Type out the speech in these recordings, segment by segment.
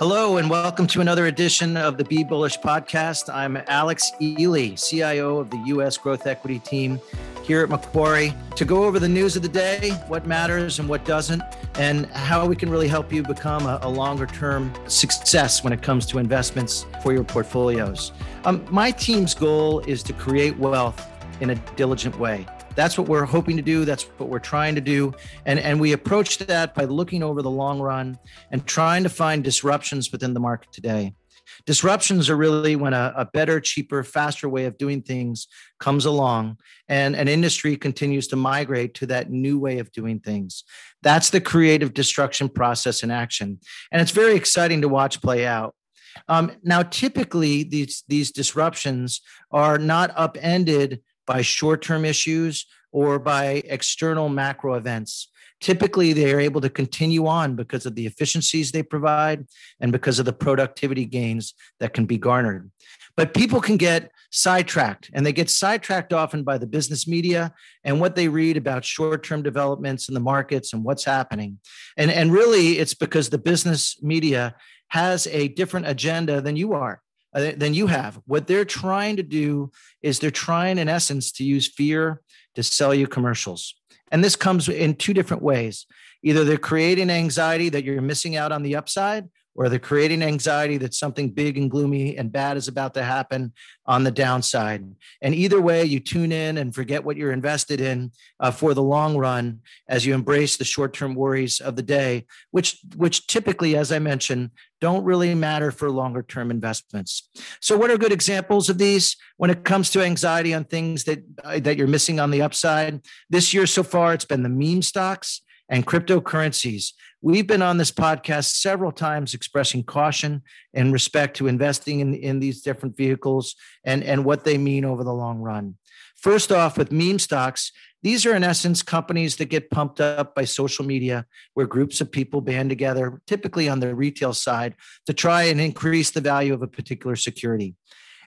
Hello, and welcome to another edition of the Be Bullish podcast. I'm Alex Ely, CIO of the U.S. Growth Equity Team here at Macquarie, to go over the news of the day, what matters and what doesn't, and how we can really help you become a, a longer term success when it comes to investments for your portfolios. Um, my team's goal is to create wealth in a diligent way. That's what we're hoping to do. That's what we're trying to do. And, and we approach that by looking over the long run and trying to find disruptions within the market today. Disruptions are really when a, a, better, cheaper, faster way of doing things comes along and an industry continues to migrate to that new way of doing things. That's the creative destruction process in action. And it's very exciting to watch play out. Um, now, typically, these, these disruptions are not upended by short term issues or by external macro events. Typically, they are able to continue on because of the efficiencies they provide and because of the productivity gains that can be garnered. But people can get sidetracked, and they get sidetracked often by the business media and what they read about short term developments in the markets and what's happening. And, and really, it's because the business media has a different agenda than you are. Uh, than you have. What they're trying to do is they're trying, in essence, to use fear to sell you commercials. And this comes in two different ways. Either they're creating anxiety that you're missing out on the upside, or they're creating anxiety that something big and gloomy and bad is about to happen on the downside. And either way, you tune in and forget what you're invested in uh, for the long run as you embrace the short-term worries of the day, which which typically, as I mentioned, don't really matter for longer-term investments. So, what are good examples of these when it comes to anxiety on things that uh, that you're missing on the upside? This year so far, it's been the meme stocks and cryptocurrencies. We've been on this podcast several times expressing caution and respect to investing in, in these different vehicles and, and what they mean over the long run. First off, with meme stocks, these are in essence companies that get pumped up by social media where groups of people band together, typically on the retail side, to try and increase the value of a particular security.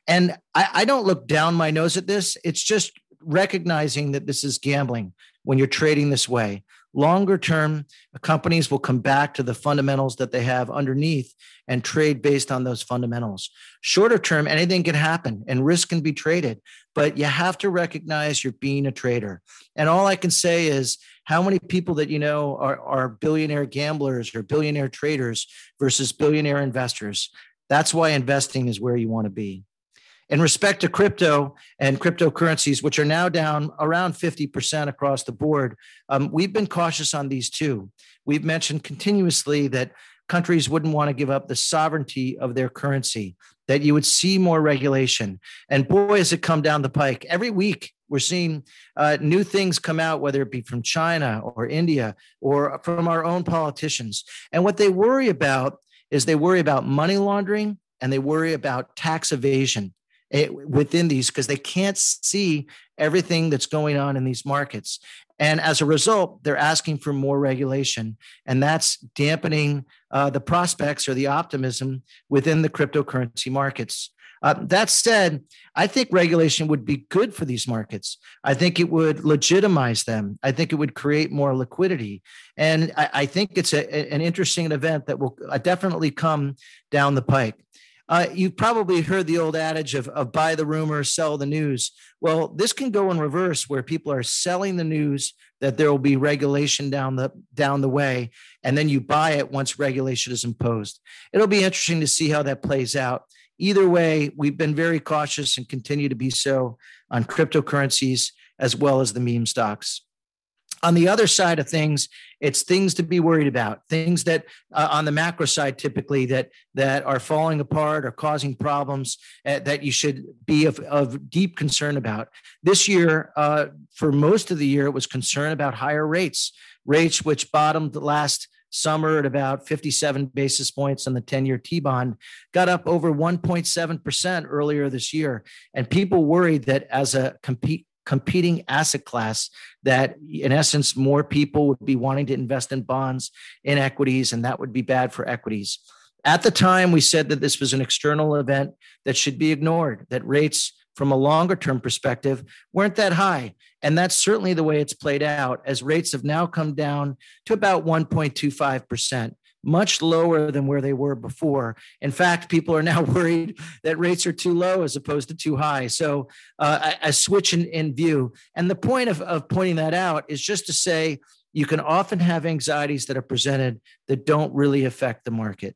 And I, I don't look down my nose at this. It's just recognizing that this is gambling when you're trading this way. Longer term, companies will come back to the fundamentals that they have underneath and trade based on those fundamentals. Shorter term, anything can happen and risk can be traded, but you have to recognize you're being a trader. And all I can say is how many people that you know are, are billionaire gamblers or billionaire traders versus billionaire investors. That's why investing is where you want to be. In respect to crypto and cryptocurrencies, which are now down around 50% across the board, um, we've been cautious on these too. We've mentioned continuously that countries wouldn't want to give up the sovereignty of their currency, that you would see more regulation. And boy, has it come down the pike. Every week, we're seeing uh, new things come out, whether it be from China or India or from our own politicians. And what they worry about is they worry about money laundering and they worry about tax evasion. Eh, within these because they can't see everything that's going on in these markets. And as a result, they're asking for more regulation. And that's dampening uh, the prospects or the optimism within the cryptocurrency markets. Uh, that said, I think regulation would be good for these markets. I think it would legitimize them. I think it would create more liquidity. And I, I think it's a, an interesting event that will uh, definitely come down the pike. Uh, you've probably heard the old adage of, of buy the rumor, sell the news. Well, this can go in reverse where people are selling the news that there will be regulation down the down the way, and then you buy it once regulation is imposed. It'll be interesting to see how that plays out. Either way, we've been very cautious and continue to be so on cryptocurrencies as well as the meme stocks on the other side of things it's things to be worried about things that uh, on the macro side typically that that are falling apart or causing problems uh, that you should be of, of deep concern about this year uh, for most of the year it was concern about higher rates rates which bottomed last summer at about 57 basis points on the 10 year T bond, got up over 1.7% earlier this year. And people worried that as a compete, competing asset class that in essence more people would be wanting to invest in bonds in equities and that would be bad for equities. At the time we said that this was an external event that should be ignored that rates from a longer term perspective weren't that high. And that's certainly the way it's played out as rates have now come down to about 1.25% much lower than where they were before. In fact, people are now worried that rates are too low as opposed to too high. So uh, a, a, switch in, in view. And the point of, of pointing that out is just to say you can often have anxieties that are presented that don't really affect the market.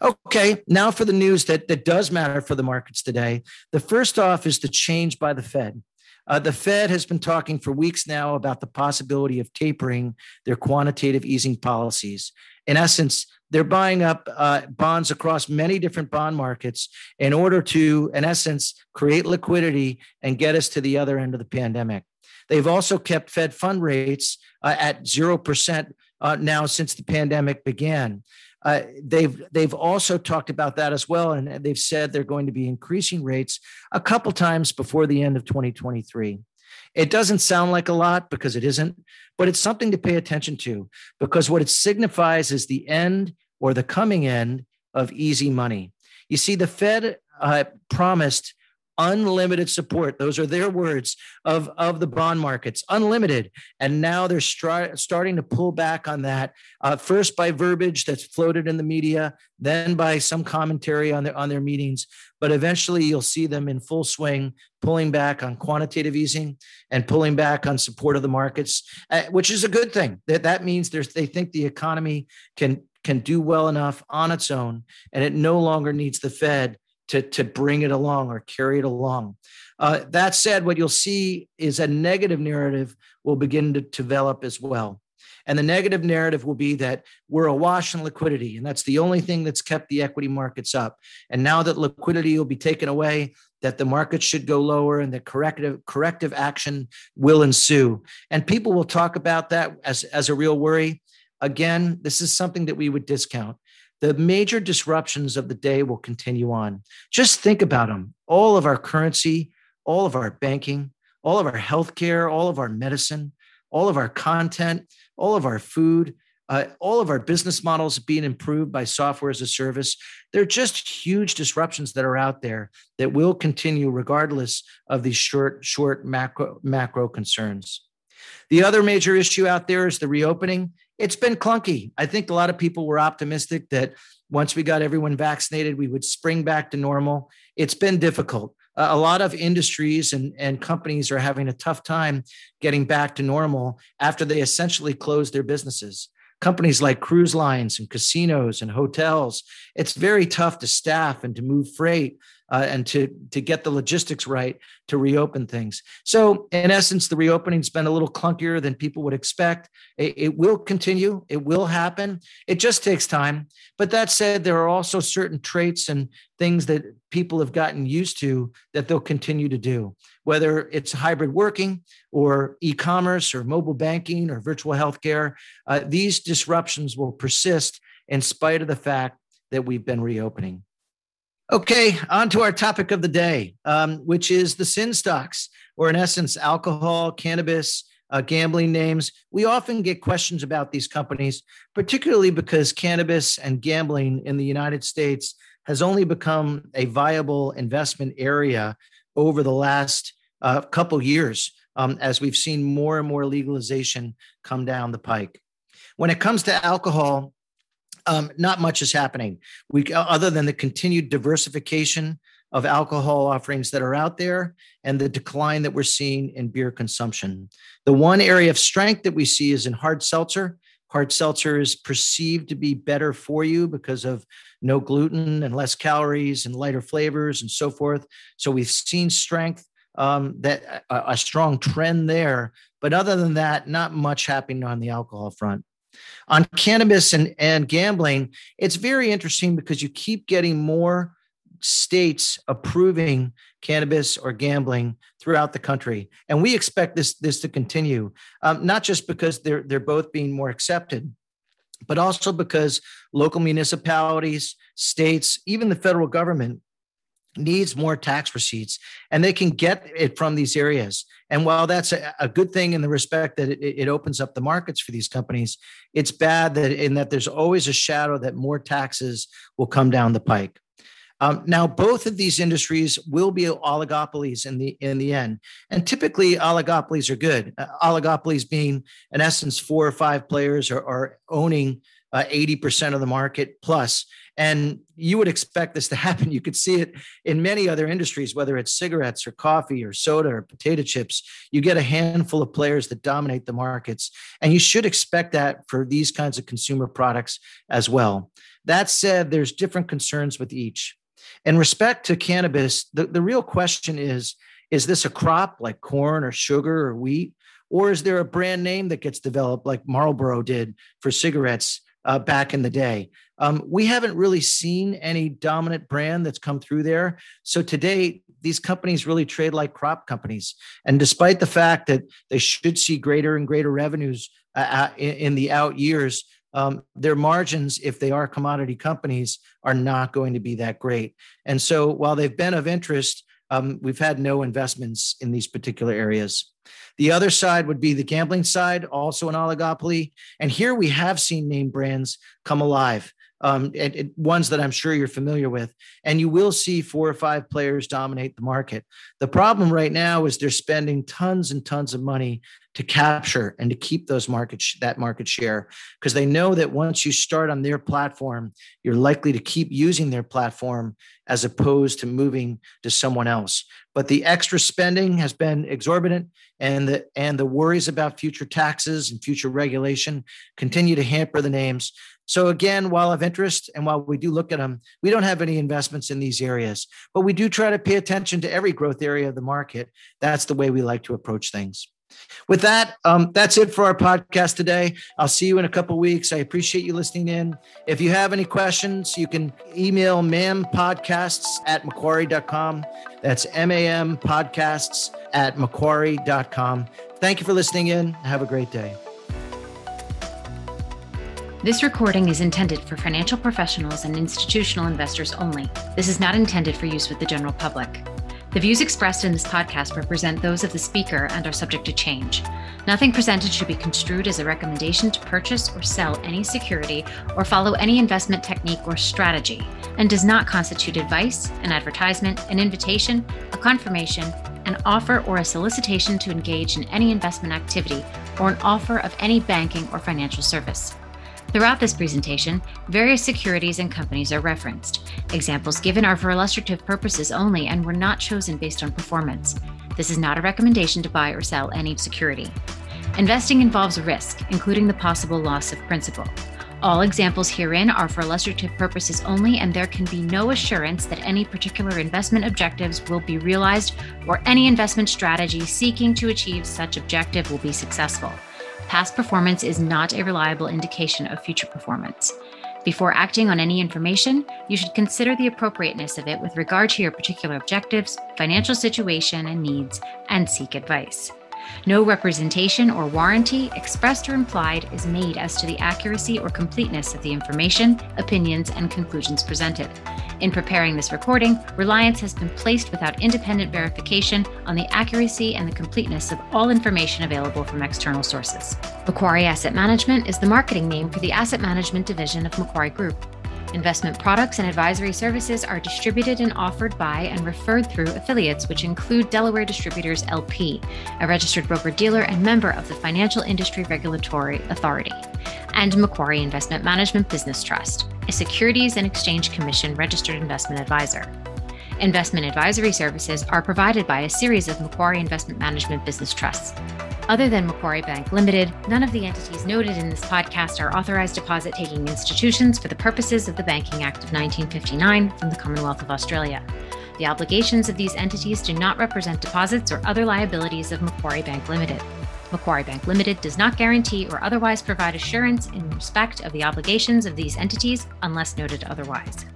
Okay, now for the news that, that does matter for the markets today. The first off is the change by the Fed. Uh, the Fed has been talking for weeks now about the possibility of tapering their quantitative easing policies. In essence, they're buying up uh, bonds across many different bond markets in order to, in essence, create liquidity and get us to the other end of the pandemic. They've also kept Fed fund rates uh, at 0% uh, now since the pandemic began. Uh, they've they've also talked about that as well, and they've said they're going to be increasing rates a couple times before the end of 2023. It doesn't sound like a lot because it isn't, but it's something to pay attention to because what it signifies is the end or the coming end of easy money. You see, the Fed uh, promised unlimited support. Those are their words of, of the bond markets, unlimited. And now they're stri- starting to pull back on that, uh, first by verbiage that's floated in the media, then by some commentary on their, on their meetings. But eventually you'll see them in full swing, pulling back on quantitative easing and pulling back on support of the markets, uh, which is a good thing. That, that means they think the economy can, can do well enough on its own and it no longer needs the Fed to, to bring it along or carry it along. Uh, that said, what you'll see is a negative narrative will begin to develop as well. And the negative narrative will be that we're awash in liquidity, and that's the only thing that's kept the equity markets up. And now that liquidity will be taken away, that the market should go lower and that corrective corrective action will ensue. And people will talk about that as, as a real worry. Again, this is something that we would discount the major disruptions of the day will continue on. Just think about them. All of our currency, all of our banking, all of our healthcare, all of our medicine, all of our content, all of our food, uh, all of our business models being improved by software as a service. They're just huge disruptions that are out there that will continue regardless of these short, short macro macro concerns. The other major issue out there is the reopening it's been clunky. I think a lot of people were optimistic that once we got everyone vaccinated, we would spring back to normal. It's been difficult. A lot of industries and, and companies are having a tough time getting back to normal after they essentially closed their businesses. Companies like cruise lines and casinos and hotels, it's very tough to staff and to move freight uh, and to to get the logistics right to reopen things. So in essence, the reopening's been a little clunkier than people would expect. It, it, will continue. It will happen. It just takes time. But that said, there are also certain traits and things that people have gotten used to that they'll continue to do, whether it's hybrid working or e-commerce or mobile banking or virtual healthcare. Uh, these disruptions will persist in spite of the fact that we've been reopening. Okay, on to our topic of the day, um, which is the sin stocks, or in essence, alcohol, cannabis, uh, gambling names. We often get questions about these companies, particularly because cannabis and gambling in the United States has only become a viable investment area over the last uh, couple years um, as we've seen more and more legalization come down the pike. When it comes to alcohol, um, not much is happening. We uh, other than the continued diversification of alcohol offerings that are out there and the decline that we're seeing in beer consumption. The one area of strength that we see is in hard seltzer. Hard seltzer is perceived to be better for you because of no gluten and less calories and lighter flavors and so forth. So we've seen strength um, that a, a strong trend there. But other than that, not much happening on the alcohol front. On cannabis and, and gambling, it's very interesting because you keep getting more states approving cannabis or gambling throughout the country, and we expect this this to continue. Um, not just because they're they're both being more accepted, but also because local municipalities, states, even the federal government needs more tax receipts and they can get it from these areas. And while that's a, a good thing in the respect that it, it, opens up the markets for these companies it's bad that in that there's always a shadow that more taxes will come down the pike. Um, now both of these industries will be oligopolies in the in the end. And typically oligopolies are good. Uh, oligopolies being in essence four or five players are, are owning uh, 80% of the market plus. And you would expect this to happen. You could see it in many other industries, whether it's cigarettes or coffee or soda or potato chips. You get a handful of players that dominate the markets. And you should expect that for these kinds of consumer products as well. That said, there's different concerns with each. In respect to cannabis, the, the real question is is this a crop like corn or sugar or wheat? Or is there a brand name that gets developed like Marlboro did for cigarettes uh, back in the day? Um, we haven't really seen any dominant brand that's come through there. So today, these companies really trade like crop companies. And despite the fact that they should see greater and greater revenues uh, uh in, in the out years, um, their margins, if they are commodity companies, are not going to be that great. And so while they've been of interest, um, we've had no investments in these particular areas. The other side would be the gambling side, also an oligopoly. And here we have seen name brands come alive um, and, and, ones that I'm sure you're familiar with. And you will see four or five players dominate the market. The problem right now is they're spending tons and tons of money to capture and to keep those market sh- that market share because they know that once you start on their platform, you're likely to keep using their platform as opposed to moving to someone else. But the extra spending has been exorbitant, and the and the worries about future taxes and future regulation continue to hamper the names. So again, while of interest and while we do look at them, we don't have any investments in these areas, but we do try to pay attention to every growth area of the market. That's the way we like to approach things. With that, um, that's it for our podcast today. I'll see you in a couple weeks. I appreciate you listening in. If you have any questions, you can email mampodcasts at macquarie.com. That's M A M podcasts at macquarie.com. Thank you for listening in. Have a great day. This recording is intended for financial professionals and institutional investors only. This is not intended for use with the general public. The views expressed in this podcast represent those of the speaker and are subject to change. Nothing presented should be construed as a recommendation to purchase or sell any security or follow any investment technique or strategy, and does not constitute advice, an advertisement, an invitation, a confirmation, an offer, or a solicitation to engage in any investment activity, or an offer of any banking or financial service. Throughout this presentation, various securities and companies are referenced. Examples given are for illustrative purposes only and were not chosen based on performance. This is not a recommendation to buy or sell any security. Investing involves risk, including the possible loss of principal. All examples herein are for illustrative purposes only, and there can be no assurance that any particular investment objectives will be realized or any investment strategy seeking to achieve such objective will be successful. Past performance is not a reliable indication of future performance. Before acting on any information, you should consider the appropriateness of it with regard to your particular objectives, financial situation, and needs, and seek advice. No representation or warranty, expressed or implied, is made as to the accuracy or completeness of the information, opinions, and conclusions presented. In preparing this recording, reliance has been placed without independent verification on the accuracy and the completeness of all information available from external sources. Macquarie Asset Management is the marketing name for the asset management division of Macquarie Group. Investment products and advisory services are distributed and offered by and referred through affiliates, which include Delaware Distributors LP, a registered broker dealer and member of the Financial Industry Regulatory Authority, and Macquarie Investment Management Business Trust, a Securities and Exchange Commission registered investment advisor. Investment advisory services are provided by a series of Macquarie Investment Management business trusts. Other than Macquarie Bank Limited, none of the entities noted in this podcast are authorized deposit taking institutions for the purposes of the Banking Act of 1959 from the Commonwealth of Australia. The obligations of these entities do not represent deposits or other liabilities of Macquarie Bank Limited. Macquarie Bank Limited does not guarantee or otherwise provide assurance in respect of the obligations of these entities unless noted otherwise.